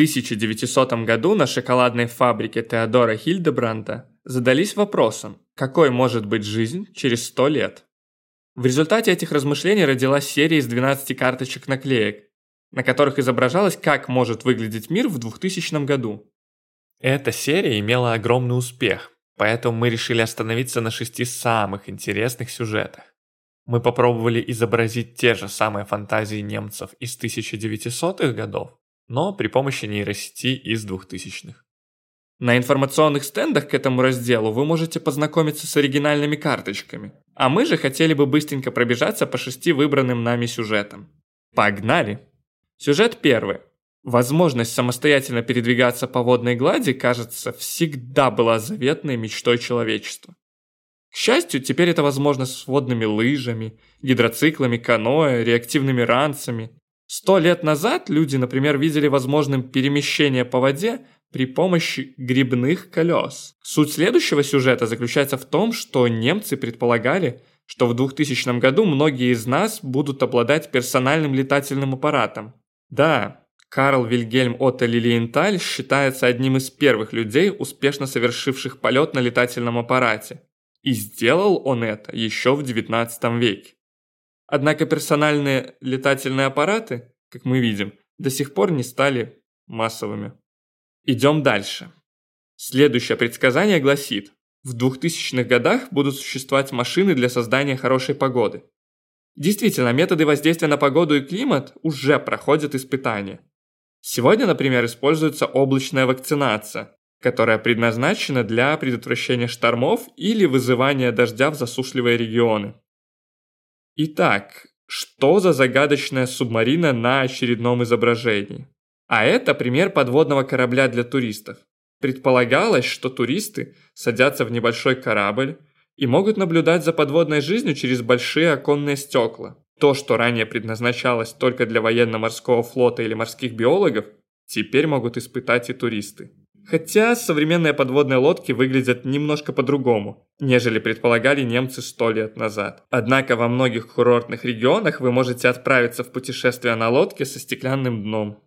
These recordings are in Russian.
1900 году на шоколадной фабрике Теодора Хильдебранта задались вопросом, какой может быть жизнь через 100 лет. В результате этих размышлений родилась серия из 12 карточек наклеек, на которых изображалось, как может выглядеть мир в 2000 году. Эта серия имела огромный успех, поэтому мы решили остановиться на шести самых интересных сюжетах. Мы попробовали изобразить те же самые фантазии немцев из 1900-х годов, но при помощи нейросети из 2000-х. На информационных стендах к этому разделу вы можете познакомиться с оригинальными карточками, а мы же хотели бы быстренько пробежаться по шести выбранным нами сюжетам. Погнали! Сюжет первый. Возможность самостоятельно передвигаться по водной глади, кажется, всегда была заветной мечтой человечества. К счастью, теперь это возможно с водными лыжами, гидроциклами, каноэ, реактивными ранцами. Сто лет назад люди, например, видели возможным перемещение по воде при помощи грибных колес. Суть следующего сюжета заключается в том, что немцы предполагали, что в 2000 году многие из нас будут обладать персональным летательным аппаратом. Да, Карл Вильгельм Отто Лилиенталь считается одним из первых людей, успешно совершивших полет на летательном аппарате. И сделал он это еще в 19 веке. Однако персональные летательные аппараты, как мы видим, до сих пор не стали массовыми. Идем дальше. Следующее предсказание гласит, в 2000-х годах будут существовать машины для создания хорошей погоды. Действительно, методы воздействия на погоду и климат уже проходят испытания. Сегодня, например, используется облачная вакцинация, которая предназначена для предотвращения штормов или вызывания дождя в засушливые регионы. Итак, что за загадочная субмарина на очередном изображении? А это пример подводного корабля для туристов. Предполагалось, что туристы садятся в небольшой корабль и могут наблюдать за подводной жизнью через большие оконные стекла. То, что ранее предназначалось только для военно-морского флота или морских биологов, теперь могут испытать и туристы. Хотя современные подводные лодки выглядят немножко по-другому, нежели предполагали немцы сто лет назад. Однако во многих курортных регионах вы можете отправиться в путешествие на лодке со стеклянным дном.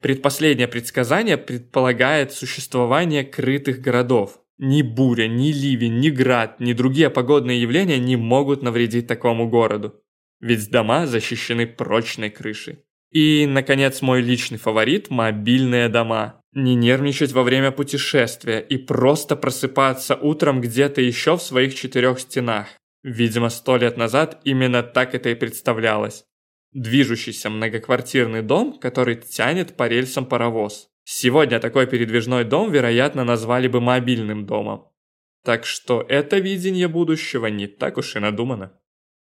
Предпоследнее предсказание предполагает существование крытых городов. Ни буря, ни ливень, ни град, ни другие погодные явления не могут навредить такому городу. Ведь дома защищены прочной крышей. И, наконец, мой личный фаворит – мобильные дома. Не нервничать во время путешествия и просто просыпаться утром где-то еще в своих четырех стенах. Видимо, сто лет назад именно так это и представлялось движущийся многоквартирный дом, который тянет по рельсам паровоз. Сегодня такой передвижной дом, вероятно, назвали бы мобильным домом. Так что это видение будущего не так уж и надумано.